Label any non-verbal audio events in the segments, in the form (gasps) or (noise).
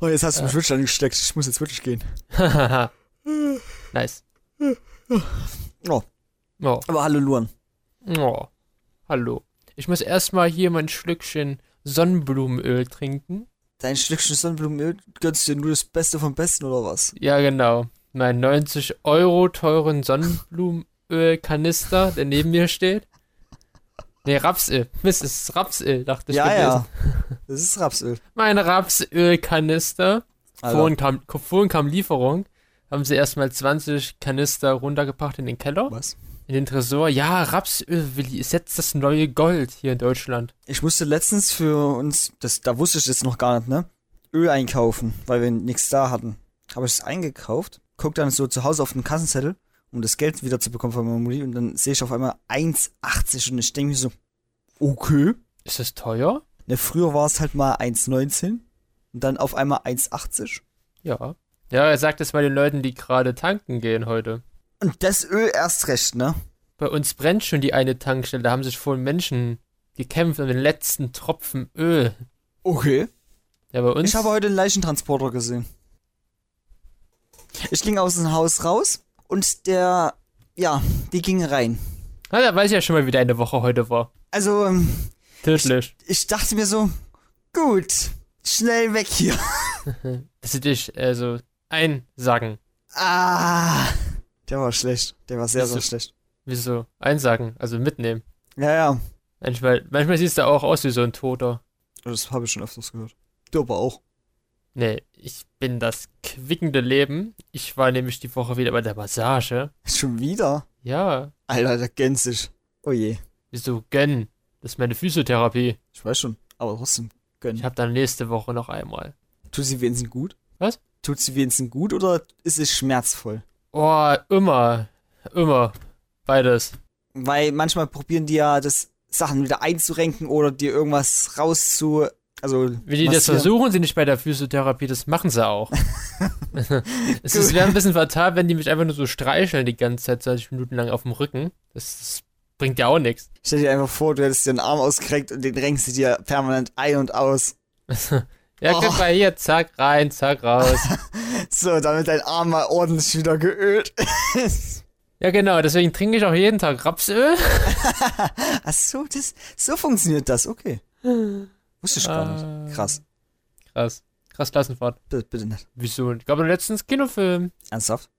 Oh, jetzt hast du mich wirklich angesteckt. Ich muss jetzt wirklich gehen. (laughs) nice. Oh, Oh, aber hallo Luan. oh. Hallo. Ich muss erstmal hier mein Schlückchen Sonnenblumenöl trinken. Dein Stückchen Sonnenblumenöl gönnst dir nur das Beste vom Besten oder was? Ja, genau. Mein 90 Euro teuren Sonnenblumenöl-Kanister, der neben mir steht. Nee, Rapsöl. Mist, es ist Rapsöl, dachte ich ja, gewesen. (laughs) ja. Das ist Rapsöl. Mein Rapsöl-Kanister. Vorhin kam, vorhin kam Lieferung. Haben sie erstmal 20 Kanister runtergebracht in den Keller. Was? In den Tresor. Ja, Rapsöl, Willi, ist jetzt das neue Gold hier in Deutschland. Ich musste letztens für uns, das, da wusste ich jetzt noch gar nicht, ne? Öl einkaufen, weil wir nichts da hatten. Habe ich es eingekauft, guck dann so zu Hause auf den Kassenzettel, um das Geld wieder zu bekommen von meiner Mutti und dann sehe ich auf einmal 1,80 und ich denke mir so, okay. Ist das teuer? Ne, früher war es halt mal 1,19 und dann auf einmal 1,80. Ja. Ja, er sagt es mal den Leuten, die gerade tanken gehen heute. Und das Öl erst recht, ne? Bei uns brennt schon die eine Tankstelle. Da haben sich vorhin Menschen gekämpft um den letzten Tropfen Öl. Okay. Ja, bei uns. Ich habe heute einen Leichentransporter gesehen. Ich ging aus dem Haus raus und der, ja, die ging rein. Na, da weiß ich ja schon mal, wie deine Woche heute war. Also, ähm, Tödlich. ich dachte mir so, gut, schnell weg hier. (laughs) Dass sie dich, also, einsagen. Ah, der war schlecht. Der war sehr, sehr Wieso? schlecht. Wieso? Einsagen, also mitnehmen. Ja, ja, Manchmal, manchmal siehst du auch aus wie so ein Toter. das habe ich schon öfters gehört. Du aber auch. Nee, ich bin das quickende Leben. Ich war nämlich die Woche wieder bei der Massage. Schon wieder? Ja, Alter, der gänst sich. Oh je. wieso gönn? Das ist meine Physiotherapie. Ich weiß schon, aber trotzdem, gönn. Ich hab dann nächste Woche noch einmal. Tut sie wenigstens gut? Was? Tut sie wenigstens gut oder ist es schmerzvoll? Oh, immer. Immer. Beides. Weil manchmal probieren die ja das Sachen wieder einzurenken oder dir irgendwas rauszu. Also. Wie die das versuchen, sie nicht bei der Physiotherapie, das machen sie auch. (laughs) (laughs) es wäre ein bisschen fatal, wenn die mich einfach nur so streicheln die ganze Zeit, 20 Minuten lang auf dem Rücken. Das, das bringt ja auch nichts. Stell dir einfach vor, du hättest dir einen Arm ausgerenkt und den renkst du dir permanent ein und aus. (laughs) Ja, Oh. guck mal hier, zack, rein, zack, raus. So, damit dein Arm mal ordentlich wieder geölt ist. ja, genau, deswegen trinke ich auch jeden Tag Rapsöl. Ach so, das, so funktioniert das, okay. Wusste ich gar Ah. nicht. Krass. Krass. Krass Klassenfahrt. Bitte, bitte nicht. Wieso? Ich glaube, letztens Kinofilm. Ernsthaft?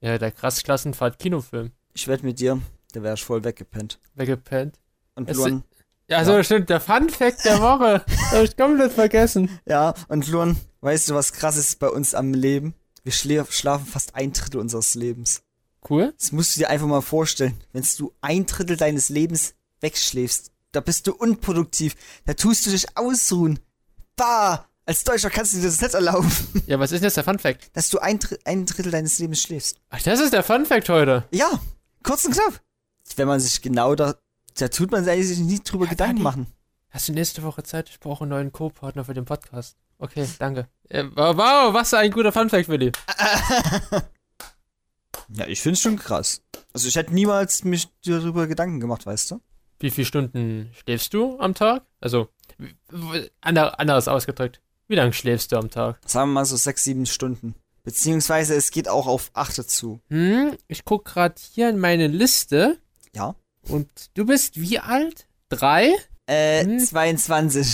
Ja, der krass Klassenfahrt Kinofilm. Ich wette mit dir, da wäre ich voll weggepennt. Weggepennt. Und Luan, Ja, so Ja. stimmt. Der Fun Fact der Woche. (laughs) Hab ich komplett vergessen. ja, und Luan, weißt du, was krass ist bei uns am Leben? Wir schla- schlafen fast ein Drittel unseres Lebens. Cool. Das musst du dir einfach mal vorstellen. Wenn du ein Drittel deines Lebens wegschläfst, da bist du unproduktiv. Da tust du dich ausruhen. Bah! Als Deutscher kannst du dir das nicht erlauben, Ja, was ist denn jetzt der Fun Fact? dass du ein, ein Drittel deines Lebens schläfst. Ach, das ist der Fun Fact heute. Ja, kurz und knapp. Wenn man sich genau da, da tut man sich eigentlich nie drüber Ja, Gedanken Dani. machen. Hast du nächste Woche Zeit? Ich brauche einen neuen Co-Partner für den Podcast. Okay, danke. Äh, wow, was ein guter Fun Fact, Willi. (laughs) Ja, ich find's schon krass. Also ich hätte niemals mich darüber Gedanken gemacht, weißt du? Wie viele Stunden schläfst du am Tag? Also, w- w- ander, anders ausgedrückt. Wie lange schläfst du am Tag? Sagen wir mal so sechs, sieben Stunden. Beziehungsweise es geht auch auf acht dazu. Hm, ich guck gerade hier in meine Liste. Ja. Und du bist wie alt? Drei? Äh, Hm. 22.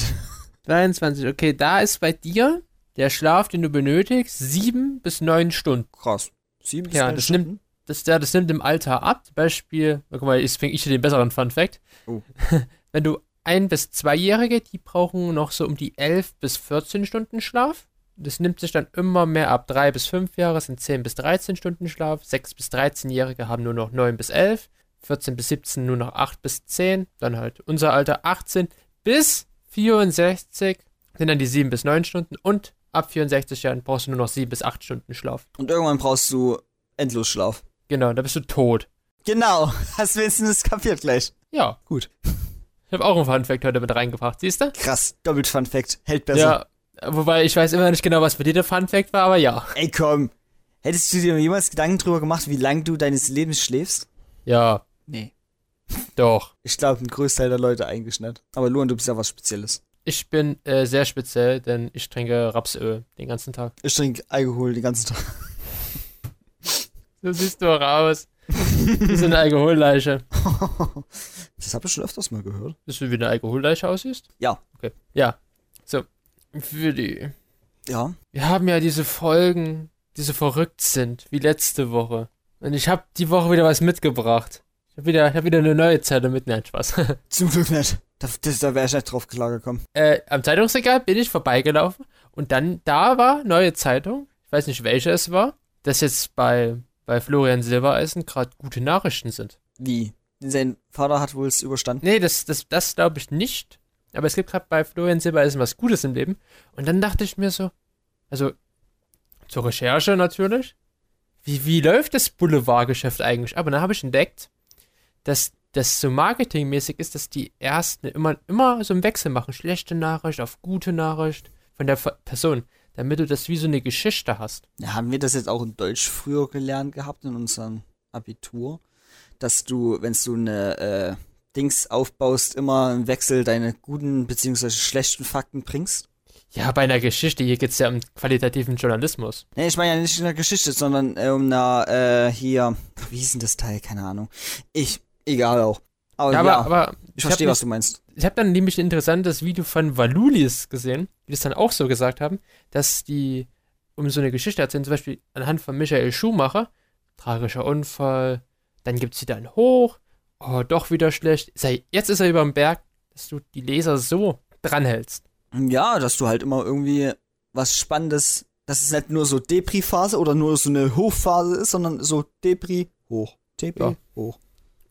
23. Okay, da ist bei dir der Schlaf, den du benötigst, sieben bis neun Stunden. Krass. Sieben bis Ja, neun das Stunden? Das, ja, das nimmt im Alter ab. Zum Beispiel, guck mal, jetzt bringe ich dir den besseren Fun Fact. Oh. (laughs) Wenn du ein- bis zweijährige, die brauchen noch so um die 11 bis 14 Stunden Schlaf. Das nimmt sich dann immer mehr ab. Drei bis fünf Jahre sind 10 bis 13 Stunden Schlaf. Sechs bis 13-Jährige haben nur noch 9 bis 11. 14 bis 17 nur noch 8 bis 10. Dann halt unser Alter 18 bis 64 sind dann die 7 bis 9 Stunden. Und ab 64 Jahren brauchst du nur noch 7 bis 8 Stunden Schlaf. Und irgendwann brauchst du Endlosschlaf. Genau, da bist du tot. Genau. (laughs) Hast du wenigstens kapiert gleich. Ja, Gut. Ich habe auch einen Funfact heute mit reingebracht, siehst du? Krass. Doppelt Fun Fact. Hält besser. Ja, wobei ich weiß immer nicht genau, was bei dir der Funfact war, aber ja. Ey, komm. Hättest du dir jemals Gedanken drüber gemacht, wie lange du deines Lebens schläfst? Ja, Nee. doch. Ich glaube, ein Großteil der Leute eigentlich nicht. Aber Luan, du bist ja was Spezielles. Ich bin äh, sehr speziell, denn ich trinke Rapsöl den ganzen Tag. Ich trinke Alkohol den ganzen Tag. So siehst du auch aus. Wie so eine Alkoholleiche. (laughs) das habe ich schon öfters mal gehört. Bist du wie eine Alkoholleiche aussiehst? Ja. Okay. Ja. So. Für die. Ja. Wir haben ja diese Folgen, die so verrückt sind, wie letzte Woche. Und ich habe die Woche wieder was mitgebracht. Ich habe wieder, ich hab wieder eine neue Zeile mit. Nein, Spaß. (laughs) Zum Glück nicht. Da, das, da wäre ich nicht drauf klargekommen. äh, am Zeitungsregal bin ich vorbeigelaufen und dann da war neue Zeitung. Ich weiß nicht, welche es war. Dass jetzt bei, bei Florian Silbereisen gerade gute Nachrichten sind. Wie? Sein Vater hat wohl es überstanden. Nee, das, das, das glaube ich nicht. Aber es gibt gerade bei Florian Silbereisen was Gutes im Leben. Und dann dachte ich mir so, also zur Recherche natürlich, wie, wie läuft das Boulevardgeschäft eigentlich? Aber dann habe ich entdeckt, dass das so marketingmäßig ist, dass die Ersten immer, immer so einen Wechsel machen. Schlechte Nachricht auf gute Nachricht von der Person, damit du das wie so eine Geschichte hast. Ja, haben wir das jetzt auch in Deutsch früher gelernt gehabt in unserem Abitur? Dass du, wenn du eine äh, Dings aufbaust, immer im Wechsel deine guten bzw. schlechten Fakten bringst? Ja, bei einer Geschichte, hier geht es ja um qualitativen Journalismus. Nee, ich meine ja nicht in der Geschichte, sondern äh, um einer, äh, hier, wie hieß denn das Teil? Keine Ahnung. Ich, egal auch. Aber Ja, ja, aber, aber ich verstehe, was du meinst. Ich habe dann nämlich ein interessantes Video von Valulis gesehen, die das dann auch so gesagt haben, dass die um so eine Geschichte erzählen, zum Beispiel anhand von Michael Schumacher, tragischer Unfall, dann gibt es wieder ein Hoch, oh, doch wieder schlecht, sei, jetzt ist er über dem Berg, dass du die Leser so dranhältst. Ja, dass du halt immer irgendwie was Spannendes, dass es nicht nur so Depri-Phase oder nur so eine Hochphase ist, sondern so Depri hoch. Depri Ja. hoch.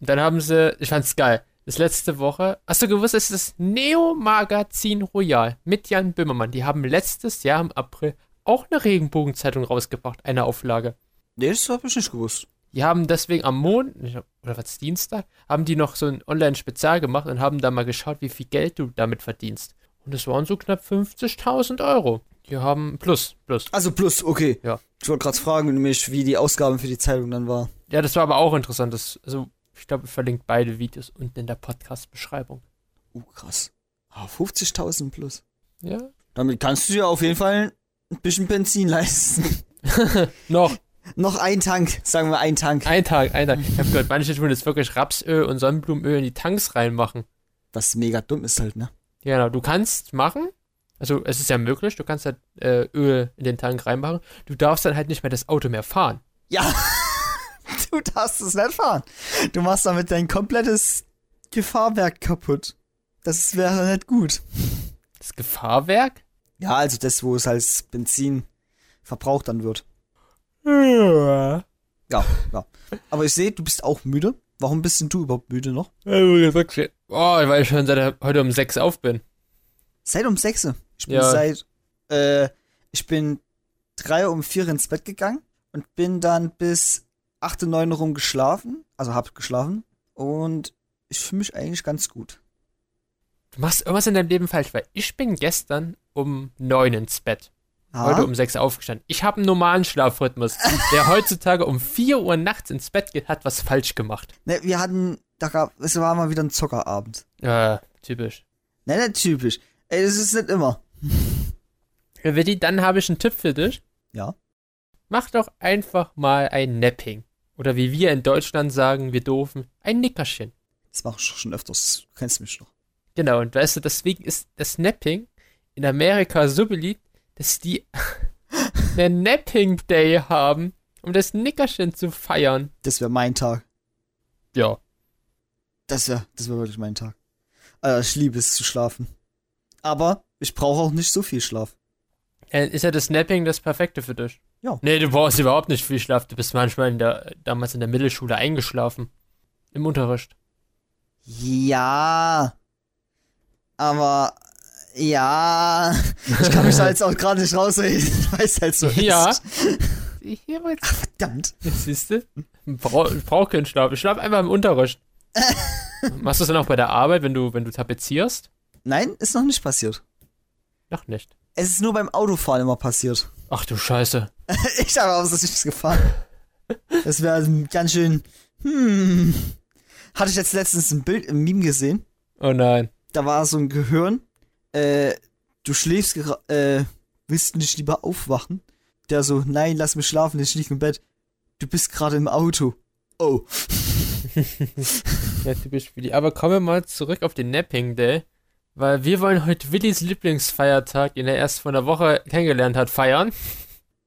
Und dann haben sie, ich fand's geil, das letzte Woche, hast du gewusst, es ist das Neo-Magazin Royal mit Jan Böhmermann. Die haben letztes Jahr im April auch eine Regenbogenzeitung rausgebracht, eine Auflage. Nee, das hab ich nicht gewusst. Die haben deswegen am glaub, oder was, Dienstag, haben die noch so ein Online-Spezial gemacht und haben da mal geschaut, wie viel Geld du damit verdienst. Und es waren so knapp 50.000 Euro. Die haben plus, plus. Also plus, okay. Ja. Ich wollte gerade fragen, nämlich, wie die Ausgaben für die Zeitung dann war. Ja, das war aber auch interessant. Das, also, ich glaube, ich verlinke beide Videos unten in der Podcast-Beschreibung. Uh, krass. Ah, 50.000 plus. Ja? Damit kannst du dir auf jeden Fall ein bisschen Benzin leisten. (laughs) (laughs) Noch Noch ein Tank, sagen wir ein Tank. ein Tag, ein Tag. Ich habe gehört, manche tun jetzt wirklich Rapsöl und Sonnenblumenöl in die Tanks reinmachen. Was mega dumm ist halt, ne? Ja, genau. Du kannst machen, also es ist ja möglich, du kannst halt äh, Öl in den Tank reinmachen. Du darfst dann halt nicht mehr das Auto mehr fahren. Ja. (laughs) (laughs) du darfst es nicht fahren. Du machst damit dein komplettes Gefahrwerk kaputt. Das wäre nicht gut. Das Gefahrwerk? Ja, also das, wo es als Benzin verbraucht dann wird. Ja. Ja, ja. Aber ich sehe, du bist auch müde. Warum bist denn du überhaupt müde noch? Oh, weil ich schon seit heute um sechs auf bin. Seit um 6. Ich bin Ja. seit, äh, ich bin drei um vier ins Bett gegangen und bin dann bis 8, 9 rum geschlafen. Also hab geschlafen. Und ich fühle mich eigentlich ganz gut. Du machst irgendwas in deinem Leben falsch, weil ich bin gestern um neun ins Bett. Ja? Heute um sechs aufgestanden. Ich habe einen normalen Schlafrhythmus. Wer heutzutage um vier Uhr nachts ins Bett geht, hat was falsch gemacht. Ne, wir hatten, da gab, es war mal wieder ein Zockerabend. Äh, typisch. Ne, nicht typisch. Ey, das ist nicht immer. Ja, Vitti, dann habe ich einen Tipp für dich. Ja. Mach doch einfach mal ein Napping. Oder wie wir in Deutschland sagen, wir doofen, ein Nickerchen. Das mach ich schon öfters. Du kennst mich noch. Genau, und weißt du, deswegen ist das Napping in Amerika so beliebt, dass die (laughs) einen Napping Day haben, um das Nickerchen zu feiern. Das wäre mein Tag. Ja. Das wäre, das wäre wirklich mein Tag. Äh, ich liebe es zu schlafen. Aber ich brauche auch nicht so viel Schlaf. Äh, Ist ja das Napping das Perfekte für dich? Ja. Nee, du brauchst überhaupt nicht viel Schlaf. Du bist manchmal in der, damals in der Mittelschule eingeschlafen. Im Unterricht. Ja. Aber ja. Ich kann mich da jetzt auch gerade nicht rausreden, weil es halt so Ja. ist. Hier wird's. Verdammt. Siehst du? Brauch, ich brauch keinen Schlaf. Ich schlaf einfach im Unterricht. (laughs) Machst du es dann auch bei der Arbeit, wenn du, wenn du tapezierst? Nein, ist noch nicht passiert. Noch nicht. Es ist nur beim Autofahren immer passiert. Ach du Scheiße. (laughs) Ich habe aus nichts gefahren. Das wäre ganz schön. Hm. Hatte ich jetzt letztens ein Bild im Meme gesehen. Oh nein. Da war so ein Gehirn äh, du schläfst gerade, äh, willst du nicht lieber aufwachen? Der so, nein, lass mich schlafen, ich lieg im Bett. Du bist gerade im Auto. Oh. (laughs) Ja, typisch Willi. Aber kommen wir mal zurück auf den Napping Day. Weil wir wollen heute Willis Lieblingsfeiertag, den er erst vor einer Woche kennengelernt hat, feiern.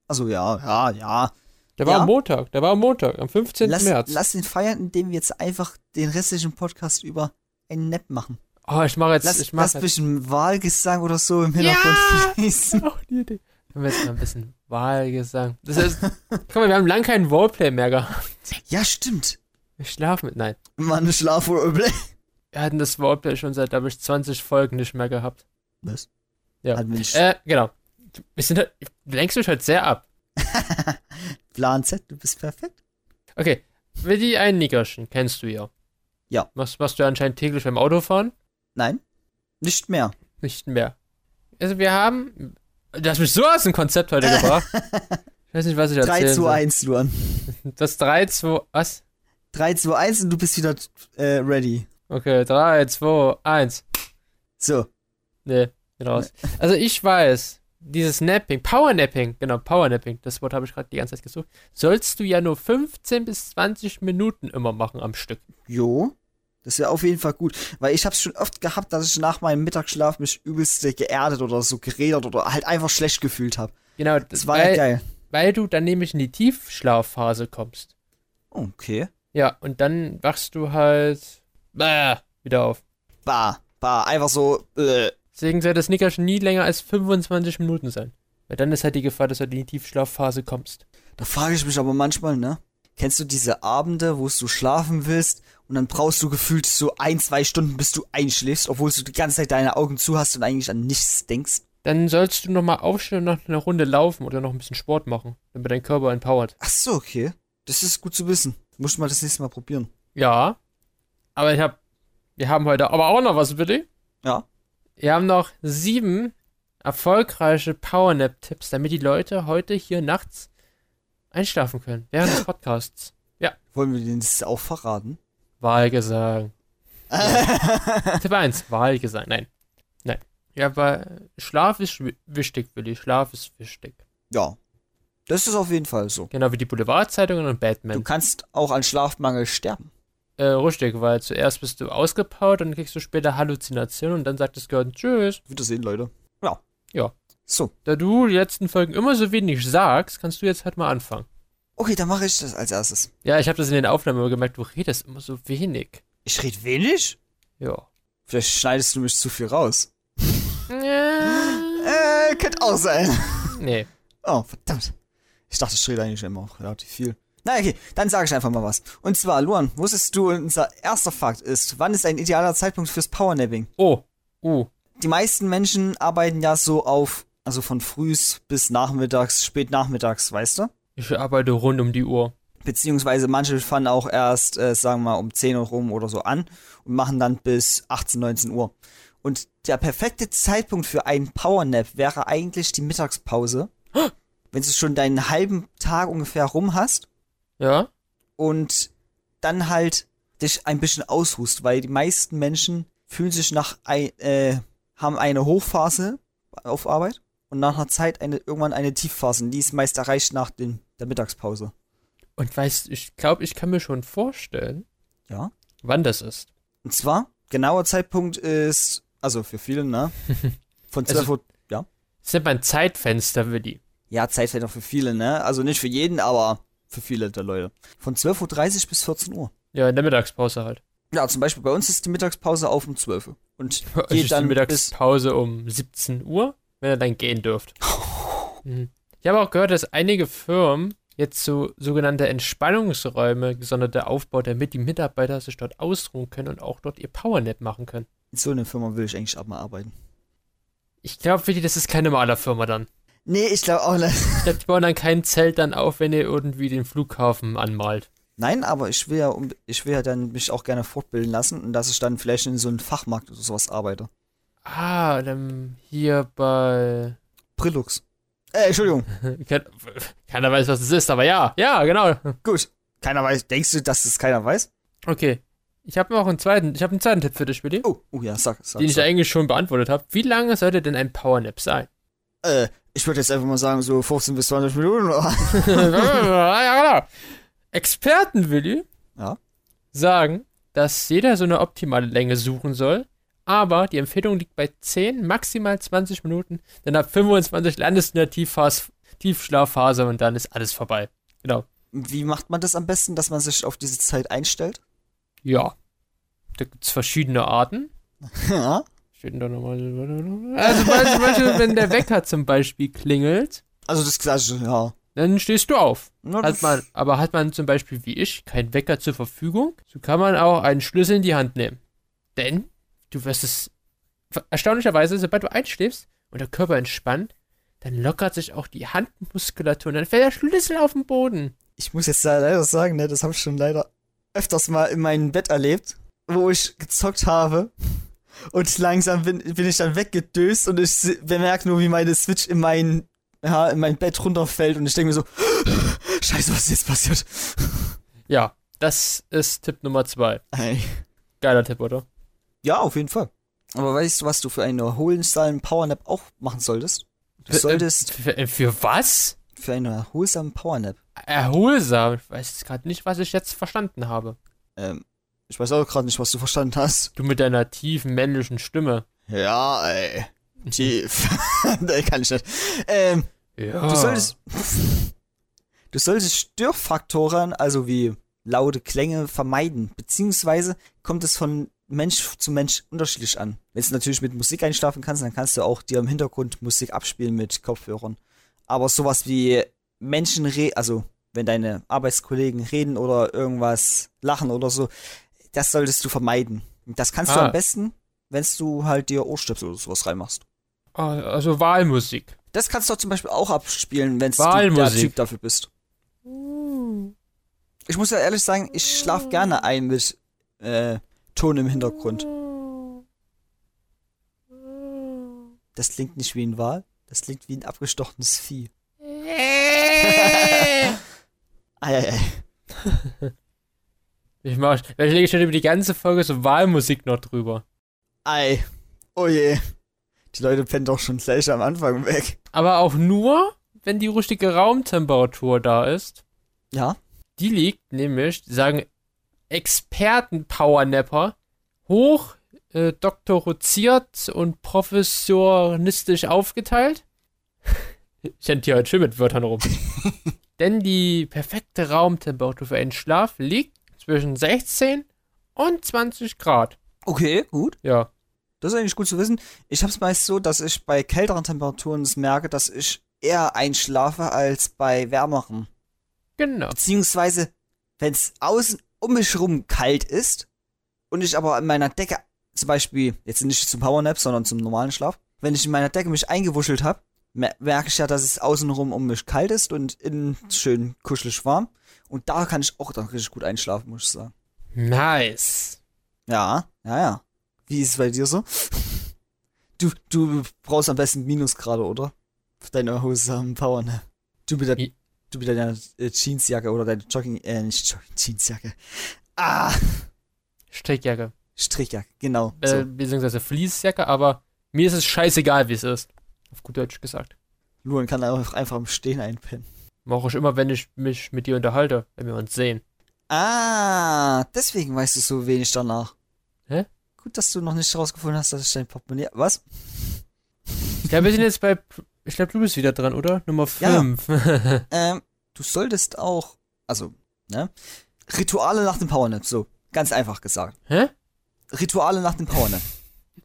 Also ja, ja, ja. Der war Ja. am Montag, der war am Montag, am 15. Lass, März. lass ihn feiern, indem wir jetzt einfach den restlichen Podcast über einen Nap machen. oh, ich mache jetzt, Lass, ich mache lass ein bisschen Wahlgesang oder so im Hintergrund fließen. (laughs) Auch die Idee. Können wir jetzt mal ein bisschen Wahlgesang. Das ist, guck mal, wir haben lange keinen Roleplay mehr gehabt. Ja, stimmt. Wir schlafen mit, nein. Mann, Schlaf oder Wir hatten das Roleplay schon seit, glaube ich, 20 Folgen nicht mehr gehabt. Was? Ja. Nicht Äh, genau. Wir sind, halt- du lenkst mich heute sehr ab. (laughs) Plan Z, du bist perfekt. Okay, Willi, ein Nickerchen, kennst du ja. Ja. Was machst du anscheinend täglich beim Autofahren? Nein, nicht mehr. Nicht mehr. Also wir haben, du hast mich so aus dem Konzept heute gebracht. (laughs) Ich weiß nicht, was ich 3, erzählen 2, soll. 1, Luan. Das 3, 2, was? 3, 2, 1 und du bist wieder äh, ready. Okay, 3, 2, 1. So. Nee, raus. Also ich weiß, dieses Napping, Powernapping, genau, Powernapping, das Wort habe ich gerade die ganze Zeit gesucht, sollst du ja nur 15 bis 20 Minuten immer machen am Stück. Jo. Das wäre auf jeden Fall gut. Weil ich hab's schon oft gehabt, dass ich nach meinem Mittagsschlaf mich übelst geerdet oder so geredet oder halt einfach schlecht gefühlt habe. Genau, Das war weil, ja geil. weil du dann nämlich in die Tiefschlafphase kommst. Okay. Ja, und dann wachst du halt äh, wieder auf. Bah, bah, einfach so, äh. Deswegen soll das Nickerchen nie länger als 25 Minuten sein. Weil dann ist halt die Gefahr, dass du in die Tiefschlafphase kommst. Da frage ich mich aber manchmal, ne? Kennst du diese Abende, wo du schlafen willst und dann brauchst du gefühlt so ein, zwei Stunden, bis du einschläfst, obwohl du die ganze Zeit deine Augen zu hast und eigentlich an nichts denkst? Dann sollst du nochmal aufstehen und noch eine Runde laufen oder noch ein bisschen Sport machen, damit dein Körper empowert. Ach so, okay. Das ist gut zu wissen. Muss ich mal das nächste Mal probieren. Ja. Aber ich hab. Wir haben heute aber auch noch was, bitte. Ja. Wir haben noch sieben erfolgreiche Powernap-Tipps, damit die Leute heute hier nachts einschlafen können. Während des (laughs) Podcasts. Wollen wir denen das auch verraten? Wahlgesang. (laughs) Tipp 1, Wahlgesang. Nein. Nein. Ja, aber Schlaf ist wi- wichtig, Willi. Schlaf ist wichtig. Ja. Das ist auf jeden Fall so. Genau wie die Boulevardzeitungen und Du Batman. kannst auch an Schlafmangel sterben. Äh, richtig, weil zuerst bist du ausgepowert und dann kriegst du später Halluzinationen und dann sagt das Gehirn Tschüss. Wiedersehen, Leute. Ja. Ja. So. Da du die letzten Folgen immer so wenig sagst, kannst du jetzt halt mal anfangen. Okay, dann mache ich das als erstes. Ja, ich habe das in den Aufnahmen immer gemerkt, du redest immer so wenig. Ich rede wenig? Ja. Vielleicht schneidest du mich zu viel raus. (gasps) Äh, könnte auch sein. nee. Oh, verdammt. Ich dachte, ich rede eigentlich immer auch relativ viel. Na okay, dann sage ich einfach mal was. Und zwar, Luan, wusstest du, unser erster Fakt ist, wann ist ein idealer Zeitpunkt fürs Powernapping? Oh. Uh. Die meisten Menschen arbeiten ja so auf, also von frühs bis nachmittags, spät nachmittags, weißt du? Ich arbeite rund um die Uhr. Beziehungsweise manche fangen auch erst, äh, sagen wir mal, um 10 Uhr rum oder so an und machen dann bis 18, 19 Uhr. Und der perfekte Zeitpunkt für einen Powernap wäre eigentlich die Mittagspause. Wenn du schon deinen halben Tag ungefähr rum hast Ja? und dann halt dich ein bisschen ausruhst, weil die meisten Menschen fühlen sich nach ein, äh, haben eine Hochphase auf Arbeit und nach einer Zeit eine, irgendwann eine Tiefphase. Und die ist meist erreicht nach den, der Mittagspause. Und weißt du, ich glaube, ich kann mir schon vorstellen, Ja. wann das ist. Und zwar, genauer Zeitpunkt ist, also für viele, ne? (laughs) Von 12 Also- Uhr, ja. Das nennt man Zeitfenster, Willi. Ja, Zeitfenster für viele, ne? Also nicht für jeden, aber für viele der Leute. Von 12.30 Uhr bis 14 Uhr. Ja, in der Mittagspause halt. Ja, zum Beispiel bei uns ist die Mittagspause auf um 12 Uhr. Und Bei geht ist dann die bis, Mittagspause um 17 Uhr, wenn ihr dann gehen dürft. Mhm. Ich habe auch gehört, dass einige Firmen jetzt so sogenannte Entspannungsräume gesonderte Aufbau, damit die Mitarbeiter sich dort ausruhen können und auch dort ihr Powernap machen können. in so einer Firma will ich eigentlich auch mal arbeiten. Ich glaube, Willi, das ist keine Malerfirma dann. Nee, ich glaube auch nicht. Ich glaube, die bauen dann kein Zelt dann auf, wenn ihr irgendwie den Flughafen anmalt. Nein, aber ich will ja, ich will ja dann mich auch gerne fortbilden lassen und dass ich dann vielleicht in so einem Fachmarkt oder sowas arbeite. Ah, dann hier bei. Brillux. Äh, Entschuldigung. (laughs) Ke- Keiner weiß, was es ist, aber ja, ja, genau. Gut. Keiner weiß. Denkst du, dass es keiner weiß? Okay. Ich habe noch einen zweiten, ich habe einen zweiten Tipp für dich, Willi, Oh, oh ja, sag, sag. den ich sag. eigentlich schon beantwortet habe. Wie lange sollte denn ein Powernap sein? Äh, ich würde jetzt einfach mal sagen, so 15 bis 20 Minuten. (laughs) ja, genau. Experten, Willi, Ja. sagen, dass jeder so eine optimale Länge suchen soll, aber die Empfehlung liegt bei 10, maximal 20 Minuten, denn ab 25 landest du in der Tiefphase, Tiefschlafphase und dann ist alles vorbei. Genau. Wie macht man das am besten, dass man sich auf diese Zeit einstellt? Ja. Da gibt es verschiedene Arten. (laughs) Ja. Steht denn da nochmal. Also, Beispiel, wenn der Wecker zum Beispiel klingelt, Also das klassische, ja. dann stehst du auf. Na, Hat man, aber hat man zum Beispiel wie ich keinen Wecker zur Verfügung, so kann man auch einen Schlüssel in die Hand nehmen. Denn du wirst es erstaunlicherweise, sobald du einschläfst und der Körper entspannt, dann lockert sich auch die Handmuskulatur und dann fällt der Schlüssel auf den Boden. Ich muss jetzt leider sagen, ne, das habe ich schon leider öfters mal in meinem Bett erlebt, wo ich gezockt habe und langsam bin, bin ich dann weggedöst und ich bemerke nur, wie meine Switch in mein, ja, in mein Bett runterfällt und ich denke mir so, (gasps) scheiße, was ist jetzt passiert? Ja, das ist Tipp Nummer zwei. Ey. Geiler Tipp, oder? Ja, auf jeden Fall. Aber weißt du, was du für einen erholsamen Powernap auch machen solltest? Du Für- solltest Für, äh, für was? für einen erholsamen Powernap, Erholsam. Ich weiß jetzt gerade nicht, was ich jetzt verstanden habe. ähm, ich weiß auch gerade nicht, was du verstanden hast. Du mit deiner tiefen männlichen Stimme. Ja, ey. Tief. (laughs) nee, kann ich nicht. Ähm, Ja. Du solltest. Du solltest Störfaktoren, also wie laute Klänge, vermeiden. Beziehungsweise kommt es von Mensch zu Mensch unterschiedlich an. Wenn du natürlich mit Musik einschlafen kannst, dann kannst du auch dir im Hintergrund Musik abspielen mit Kopfhörern. Aber sowas wie Menschen re also wenn deine Arbeitskollegen reden oder irgendwas lachen oder so, das solltest du vermeiden. Das kannst du Ah. am besten, wenn du halt dir Ohrstöpsel oder sowas reinmachst. Ah, Also Wahlmusik. Das kannst du zum Beispiel auch abspielen, wenn du der. Typ dafür bist. Ich muss ja ehrlich sagen, ich schlaf gerne ein mit äh, Ton im Hintergrund. Das klingt nicht wie ein Wal, das klingt wie ein abgestochenes Vieh. (laughs) Eieiei. (laughs) Ich mach, ich lege schon über die ganze Folge so Wahlmusik noch drüber. Ei. Oh je. Die Leute pennen doch schon gleich am Anfang weg. Aber auch nur, wenn die richtige Raumtemperatur da ist. Ja? Die liegt nämlich, sagen Experten-Powernapper, hoch äh, doktoriziert und professoristisch aufgeteilt. (laughs) Ich hantiere heute schön mit Wörtern rum. (laughs) Denn die perfekte Raumtemperatur für einen Schlaf liegt zwischen 16 und 20 Grad. Okay, gut. Ja. Das ist eigentlich gut zu wissen. Ich hab's meist so, dass ich bei kälteren Temperaturen es merke, dass ich eher einschlafe als bei wärmeren. Genau. Beziehungsweise, wenn es außen um mich rum kalt ist und ich aber in meiner Decke, zum Beispiel, jetzt nicht zum Powernap, sondern zum normalen Schlaf, wenn ich in meiner Decke mich eingewuschelt habe, merke ich ja, dass es außenrum um mich kalt ist und innen schön kuschelig warm. Und da kann ich auch dann richtig gut einschlafen, muss ich sagen. Nice. Ja, ja, ja. Wie ist es bei dir so? Du, du brauchst am besten Minusgrade, oder? Für deine erholsamen Powernap. Du mit der, du mit deiner äh, Jeansjacke oder deine Jogging, äh, nicht Jogging, (laughs) Jeansjacke. Ah, Strickjacke. Strickjacke, genau. Äh, So. beziehungsweise Fließjacke, aber mir ist es scheißegal, wie es ist. Auf gut Deutsch gesagt. Luan kann auch einfach im Stehen einpennen. Mache ich immer, wenn ich mich mit dir unterhalte, wenn wir uns sehen. Ah, deswegen weißt du so wenig danach. Hä? Gut, dass du noch nicht rausgefunden hast, dass ich dein Portemonnaie. Was? (laughs) Ich glaube, wir sind jetzt bei. Ich glaube, du bist wieder dran, oder? Nummer Ja. 5. (laughs) Ähm, du solltest auch, also, ne? Rituale nach dem Powernap, so. Ganz einfach gesagt. Hä? Rituale nach dem Powernap.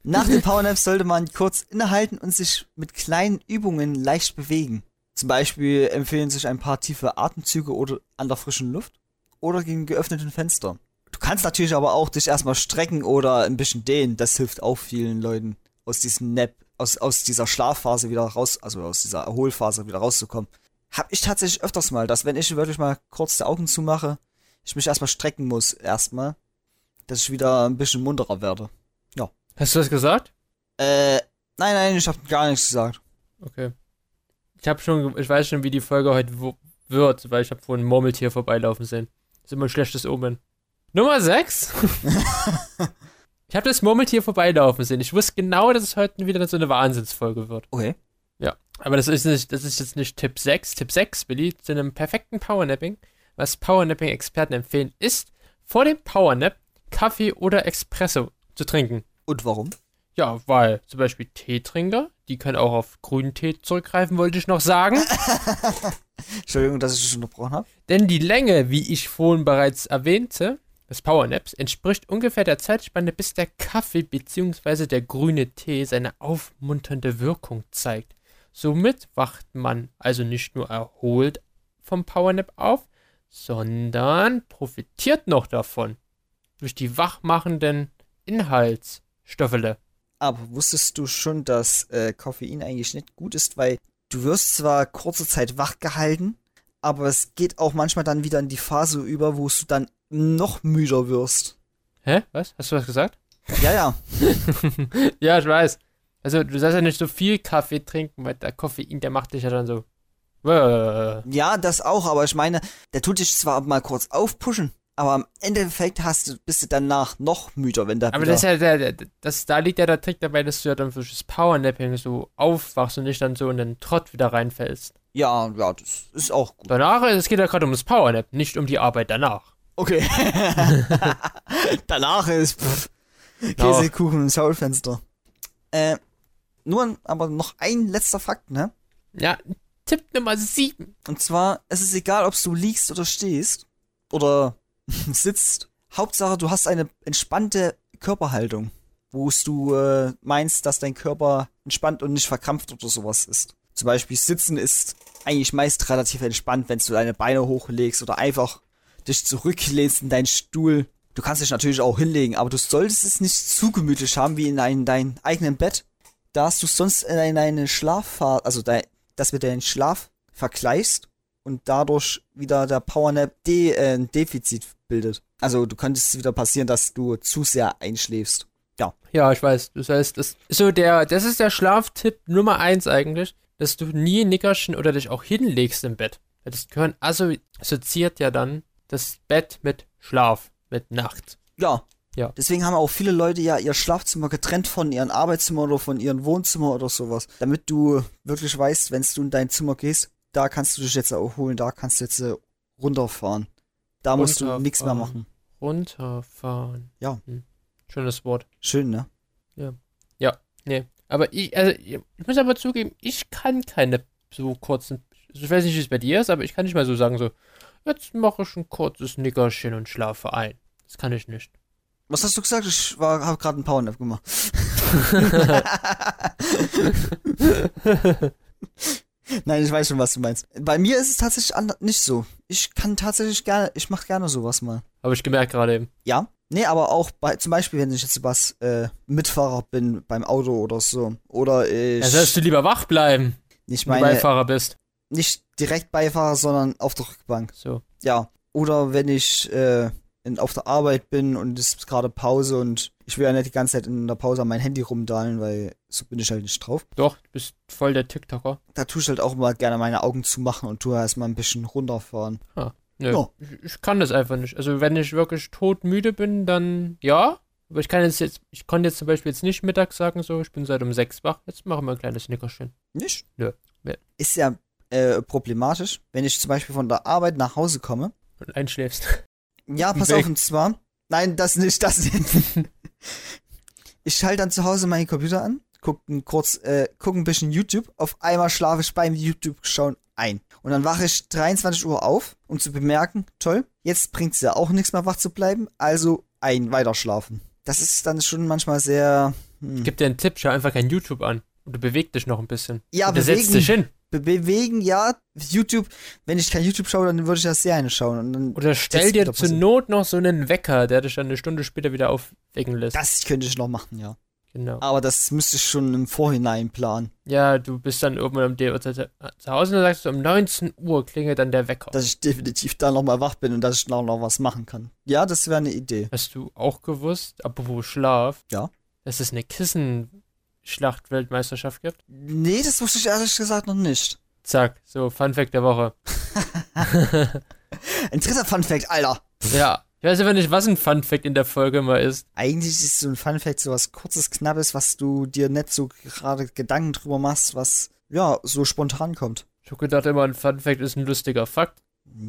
Nach dem Powernap sollte man kurz innehalten und sich mit kleinen Übungen leicht bewegen. Zum Beispiel empfehlen sich ein paar tiefe Atemzüge oder an der frischen Luft oder gegen geöffneten Fenster. Du kannst natürlich aber auch dich erstmal strecken oder ein bisschen dehnen. Das hilft auch vielen Leuten aus diesem Nap, aus, aus dieser Schlafphase wieder raus, also aus dieser Erholphase wieder rauszukommen. Hab ich tatsächlich öfters mal, dass wenn ich wirklich mal kurz die Augen zumache, ich mich erstmal strecken muss, erstmal, dass ich wieder ein bisschen munterer werde. Hast du das gesagt? Äh, nein, nein, ich hab gar nichts gesagt. Okay. Ich habe schon, ich weiß schon, wie die Folge heute wird, weil ich habe vorhin ein Murmeltier vorbeilaufen sehen. ist immer ein schlechtes Omen. Nummer 6. (laughs) ich habe das Murmeltier vorbeilaufen sehen. Ich wusste genau, dass es heute wieder so eine Wahnsinnsfolge wird. Okay. Ja, aber das ist, nicht, das ist jetzt nicht Tipp 6. Tipp 6, Billy, zu einem perfekten Powernapping, was Powernapping-Experten empfehlen, ist, vor dem Powernap Kaffee oder Espresso zu trinken. Und warum? Ja, weil zum Beispiel Teetrinker, die können auch auf grünen Tee zurückgreifen, wollte ich noch sagen. (laughs) Entschuldigung, dass ich dich unterbrochen habe. Denn die Länge, wie ich vorhin bereits erwähnte, des Powernaps, entspricht ungefähr der Zeitspanne, bis der Kaffee bzw. der grüne Tee seine aufmunternde Wirkung zeigt. Somit wacht man also nicht nur erholt vom Powernap auf, sondern profitiert noch davon. Durch die wachmachenden Inhaltsstoffe. Aber wusstest du schon, dass äh, Koffein eigentlich nicht gut ist, weil du wirst zwar kurze Zeit wach gehalten, aber es geht auch manchmal dann wieder in die Phase über, wo du dann noch müder wirst. Hä? Was? Hast du was gesagt? Ja, ja. (laughs) ja, ich weiß. Also, du sollst ja nicht so viel Kaffee trinken, weil der Koffein, der macht dich ja dann so. Ja, das auch, aber ich meine, der tut dich zwar mal kurz aufpushen, aber am Endeffekt hast du, bist du danach noch müder, wenn der. Aber das ist ja der, das, da liegt ja der Trick dabei, dass du ja dann durch das Powernapping so aufwachst und nicht dann so in den Trott wieder reinfällst. Ja, ja, das ist auch gut. Danach, es geht ja gerade um das Powernap, nicht um die Arbeit danach. Okay. (laughs) danach ist pff, Käsekuchen im Schaufenster. Äh, nur aber noch ein letzter Fakt, ne? Ja, Tipp Nummer 7. Und zwar, es ist egal, ob du liegst oder stehst oder (laughs) sitzt. Hauptsache, du hast eine entspannte Körperhaltung, wo du äh, meinst, dass dein Körper entspannt und nicht verkrampft oder sowas ist. Zum Beispiel Sitzen ist eigentlich meist relativ entspannt, wenn du deine Beine hochlegst oder einfach dich zurücklehnst in deinen Stuhl. Du kannst dich natürlich auch hinlegen, aber du solltest es nicht zu gemütlich haben wie in ein, deinem eigenen Bett, da du sonst in eine Schlafphase, also dein, dass wir deinen Schlaf vergleichst und dadurch wieder der Powernap bildet. Also du könntest wieder passieren, dass du zu sehr einschläfst. Ja. Ja, ich weiß. Das heißt, das ist so der, das ist der Schlaftipp Nummer eins eigentlich, dass du nie Nickerchen oder dich auch hinlegst im Bett. Das gehören assoziiert ja dann das Bett mit Schlaf, mit Nacht. Ja. Ja. Deswegen haben auch viele Leute ja ihr Schlafzimmer getrennt von ihrem Arbeitszimmer oder von ihrem Wohnzimmer oder sowas. Damit du wirklich weißt, wenn du in dein Zimmer gehst, da kannst du dich jetzt erholen, da kannst du jetzt äh, runterfahren. Da musst du nichts mehr machen. Runterfahren. Ja. Hm. Schönes Wort. Schön, ne? Ja. Ja. Nee. Aber ich, also, ich muss aber zugeben, ich kann keine so kurzen. Also ich weiß nicht, wie es bei dir ist, aber ich kann nicht mal so sagen, so, jetzt mache ich ein kurzes Nickerchen und schlafe ein. Das kann ich nicht. Was hast du gesagt? Ich habe gerade einen Powernap gemacht. (laughs) (laughs) (laughs) (laughs) Nein, ich weiß schon, was du meinst. Bei mir ist es tatsächlich nicht so. Ich kann tatsächlich gerne, ich mache gerne sowas mal. Habe ich gemerkt gerade eben. Ja. Nee, aber auch bei, zum Beispiel, wenn ich jetzt was äh, Mitfahrer bin beim Auto oder so. Oder ich. Ja, sollst du lieber wach bleiben, nicht wenn du Beifahrer bist. nicht direkt Beifahrer, sondern auf der Rückbank. So. Ja. Oder wenn ich äh, in, auf der Arbeit bin und es ist gerade Pause und ich will ja nicht die ganze Zeit in der Pause an mein Handy rumdahlen, weil so bin ich halt nicht drauf. Doch, du bist voll der TikToker. Da tue ich halt auch mal gerne meine Augen zumachen und tue erstmal ein bisschen runterfahren. Nö, Ja. ich, ich kann das einfach nicht. Also wenn ich wirklich todmüde bin, dann ja. Aber ich kann jetzt, jetzt ich konnte jetzt zum Beispiel jetzt nicht mittags sagen, so, ich bin seit um sechs wach, jetzt machen wir ein kleines Nickerchen. Nicht? Nö. Nee. Ist ja äh, problematisch, wenn ich zum Beispiel von der Arbeit nach Hause komme. Und einschläfst. Ja, pass Weg. auf, und zwar. Nein, das nicht, das nicht. (laughs) ich schalte dann zu Hause meinen Computer an, guck ein kurz, äh, guck ein bisschen YouTube, auf einmal schlafe ich beim YouTube schauen ein. Und dann wache ich 23 Uhr auf, um zu bemerken, toll, jetzt bringt es ja auch nichts mehr wach zu bleiben, also ein, weiter schlafen. Das ist dann schon manchmal sehr. Hm. Ich dir einen Tipp, schau einfach kein YouTube an. Und du bewegst dich noch ein bisschen. Ja, und du setzt bewegen. dich hin. Be bewegen, ja, YouTube, wenn ich kein YouTube schaue, dann würde ich das sehr eine schauen. Und dann, Oder stell dir zur. Not noch so einen Wecker, der dich dann eine Stunde später wieder aufwecken lässt. das könnte ich noch machen, ja. genau. Aber das müsste ich schon im Vorhinein planen, Ja, du bist dann irgendwann um Uhrzeit zu Hause und dann sagst du, um 19 Uhr klingelt dann der Wecker. dass ich definitiv da nochmal wach bin und dass ich noch, noch was machen kann. Ja, das wäre eine Idee. Hast du auch gewusst, apropos Schlaf, Ja. dass es eine Kissenschlacht-Weltmeisterschaft gibt? Nee, das wusste ich ehrlich gesagt noch nicht. Zack, so, Fun Fact der Woche. (laughs) Ein dritter Fun Fact, Alter. Ja, Ich weiß aber nicht, was ein Fun Fact in der Folge mal ist. Eigentlich ist so ein Fun Fact so was kurzes, knappes, was du dir nicht so gerade Gedanken drüber machst, was ja so spontan kommt. Ich hab gedacht immer, ein Fun Fact ist ein lustiger Fakt.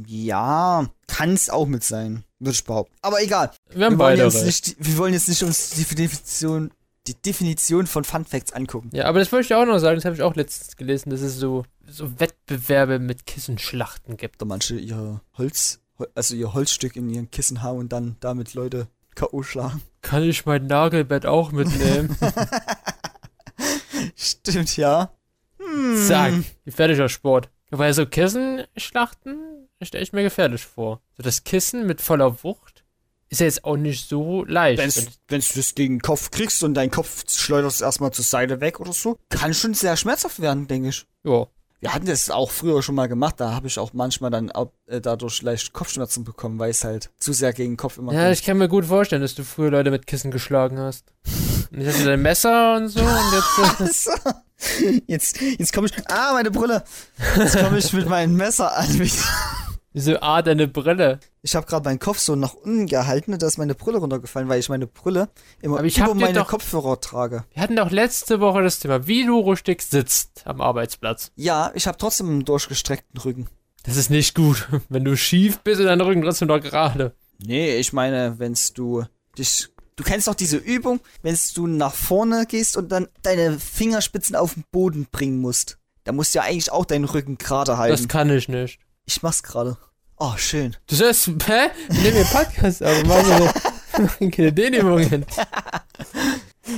Ja, kann es auch mit sein, würde ich behaupten. Aber egal. Wir haben Wir wollen, beide jetzt recht. nicht, wir wollen jetzt nicht uns die Definition, die Definition von Fun Facts angucken. Ja, aber das wollte ich auch noch sagen, das habe ich auch letztens gelesen, dass es so, so Wettbewerbe mit Kissenschlachten gibt. Da manche ihr Holz, also ihr Holzstück in ihren Kissen haben und dann damit Leute K.O. schlagen. Kann ich mein Nagelbett auch mitnehmen? (laughs) Stimmt, ja. Hm. Zack, gefährlicher Sport. Weil so Kissenschlachten stelle ich mir gefährlich vor. So das Kissen mit voller Wucht ist ja jetzt auch nicht so leicht. Wenn du das gegen den Kopf kriegst und dein Kopf schleuderst erstmal zur Seite weg oder so, kann schon sehr schmerzhaft werden, denke ich. Ja. Wir hatten das auch früher schon mal gemacht, da habe ich auch manchmal dann auch, äh, dadurch leicht Kopfschmerzen bekommen, weil es halt zu sehr gegen den Kopf immer ja, ging. ich kann mir gut vorstellen, dass du früher Leute mit Kissen geschlagen hast. (laughs) Und jetzt hast du dein Messer und so und jetzt. äh, (laughs) So. Jetzt, jetzt komme ich. Ah, meine Brille. Jetzt komme ich mit meinem Messer an mich. Diese Art eine Brille. Ich habe gerade meinen Kopf so nach unten gehalten und da ist meine Brille runtergefallen, weil ich meine Brille immer Aber ich über meine doch- Kopfhörer trage. Wir hatten doch letzte Woche das Thema, wie du richtig sitzt am Arbeitsplatz. Ja, ich habe trotzdem einen durchgestreckten Rücken. Das ist nicht gut, (laughs) wenn du schief bist und dein Rücken trotzdem noch gerade. Nee, ich meine, wenn's du dich. Du kennst doch diese Übung, wenn's du nach vorne gehst und dann deine Fingerspitzen auf den Boden bringen musst. Da musst du ja eigentlich auch deinen Rücken gerade Das halten. kann ich nicht. Ich mach's gerade. Oh, schön. Du sagst, hä? Wir nehmen hier Podcast und machen so (laughs) keine Dehnübungen. (laughs)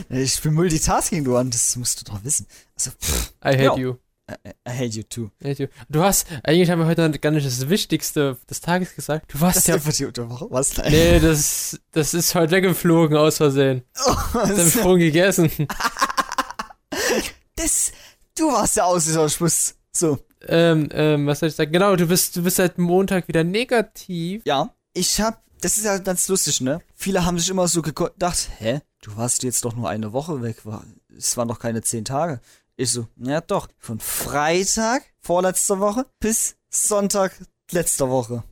Ich bin Multitasking, du, das musst du doch wissen. Also, pff, I hate Ja. you. I, I hate you too. I hate you. Du hast, eigentlich haben wir heute noch gar nicht das Wichtigste des Tages gesagt. Du warst Das ist ja. einfach die Unterwoche. Was denn? Nee, das, das ist heute weggeflogen aus Versehen. Das hab ich Was? vorhin gegessen. (laughs) Das, du warst der Auslöser, ich muss. So. Ähm, ähm, was soll ich sagen? Genau, du bist, du bist seit Montag wieder negativ. Ja, ich hab, das ist ja ganz lustig, ne? Viele haben sich immer so gedacht, hä? Du warst jetzt doch nur eine Woche weg, war, es waren doch keine zehn Tage. Ich so, ja doch, von Freitag vorletzter Woche bis Sonntag letzter Woche.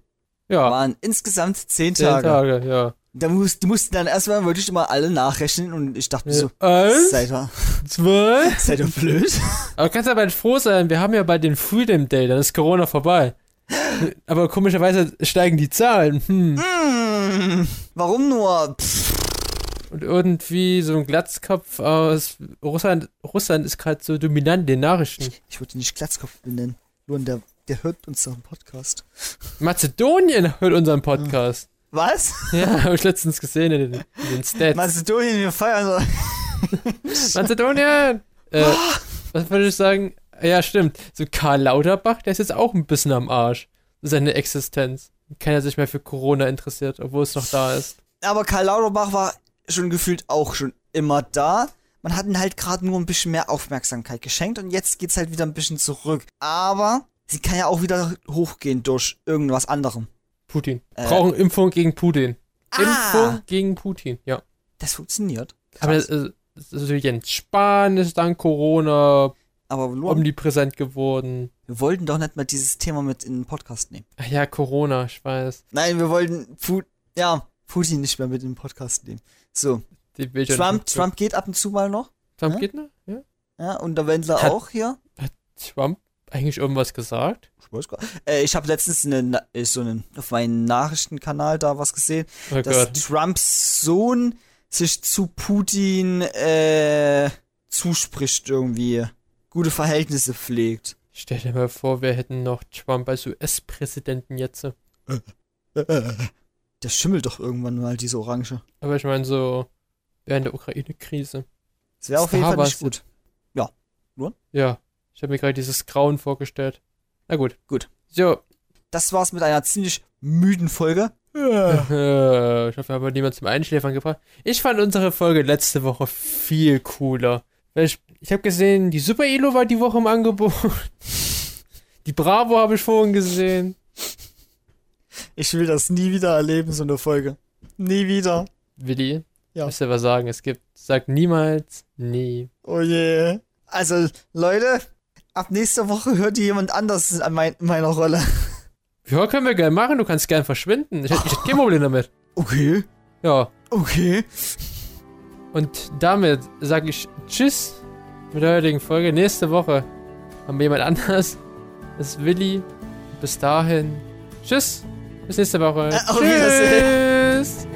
Ja, Waren insgesamt zehn, zehn Tage. Tage, ja. Da musst, die mussten dann erstmal wirklich immer alle nachrechnen und ich dachte mir so, Eins, seid ihr, zwei. (laughs) seid ihr blöd? Aber du kannst aber bald froh sein, wir haben ja bald den Freedom Day, dann ist Corona vorbei. Aber komischerweise steigen die Zahlen. Hm. Hm, warum nur? Pff, Und irgendwie so ein Glatzkopf aus Russland, Russland ist gerade so dominant in den Nachrichten. ich würde ihn nicht Glatzkopf benennen. Nur der, der hört unseren Podcast. Mazedonien hört unseren Podcast. Was? (laughs) Ja, habe ich letztens gesehen in den, in den Stats. Mazedonien, wir feiern so. (laughs) Mazedonien! Äh, was würde ich sagen? Ja, stimmt. So Karl Lauterbach, der ist jetzt auch ein bisschen am Arsch. Seine Existenz. Keiner sich mehr für Corona interessiert, obwohl es noch da ist. Aber Karl Lauterbach war schon gefühlt auch schon immer da. Man hat ihm halt gerade nur ein bisschen mehr Aufmerksamkeit geschenkt und jetzt geht's halt wieder ein bisschen zurück. Aber sie kann ja auch wieder hochgehen durch irgendwas anderem. Putin. Äh. Brauchen Impfung gegen Putin. Ah. Impfung gegen Putin, ja. Das funktioniert. Aber Krass. äh, so Jens Spahn ist dank Corona Aber nur, omnipräsent geworden. wir wollten doch nicht mal dieses Thema mit in den Podcast nehmen. Ach ja, Corona, ich weiß. Nein, wir wollten Pu ja, Putin nicht mehr mit in den Podcast nehmen. So, Trump, Trump geht ab und zu mal noch. Trump Ja? geht noch? Ja. Ja, und der Wendler Hat- auch hier. Trump eigentlich irgendwas gesagt? Ich weiß gar äh, Ich habe letztens eine, äh, so einen, auf meinem Nachrichtenkanal da was gesehen, Oh dass Gott. Trumps Sohn sich zu Putin äh, zuspricht irgendwie. Gute Verhältnisse pflegt. Stell dir mal vor, wir hätten noch Trump als US-Präsidenten jetzt. (laughs) Der schimmelt doch irgendwann mal, diese Orange. Aber ich meine so während der Ukraine-Krise. Das wäre auf jeden Fall nicht gut. Ja, ich habe mir gerade dieses Grauen vorgestellt. Na gut. Gut. So, Das war's mit einer ziemlich müden Folge. äh, (laughs) ich hoffe, wir haben niemand zum Einschläfern gebracht. Ich fand unsere Folge letzte Woche viel cooler. Ich ich habe gesehen, die Super Elo war die Woche im Angebot. (laughs) Die Bravo habe ich vorhin gesehen. Ich will das nie wieder erleben, so eine Folge. Nie wieder. Willi, Ja. musst du was sagen? Es gibt, sag niemals nie. Oh je. Also, Leute, ab nächster Woche hört ihr jemand anders an mein, meiner Rolle. Ja, können wir gerne machen. Du kannst gern verschwinden. Ich ich hätte kein Problem damit. Okay. Ja, Okay. und damit sage ich Tschüss mit der heutigen Folge. Nächste Woche haben wir jemand anders. Das ist Willi. Bis dahin. Tschüss. Bis nächste Woche. Äh. Tschüss.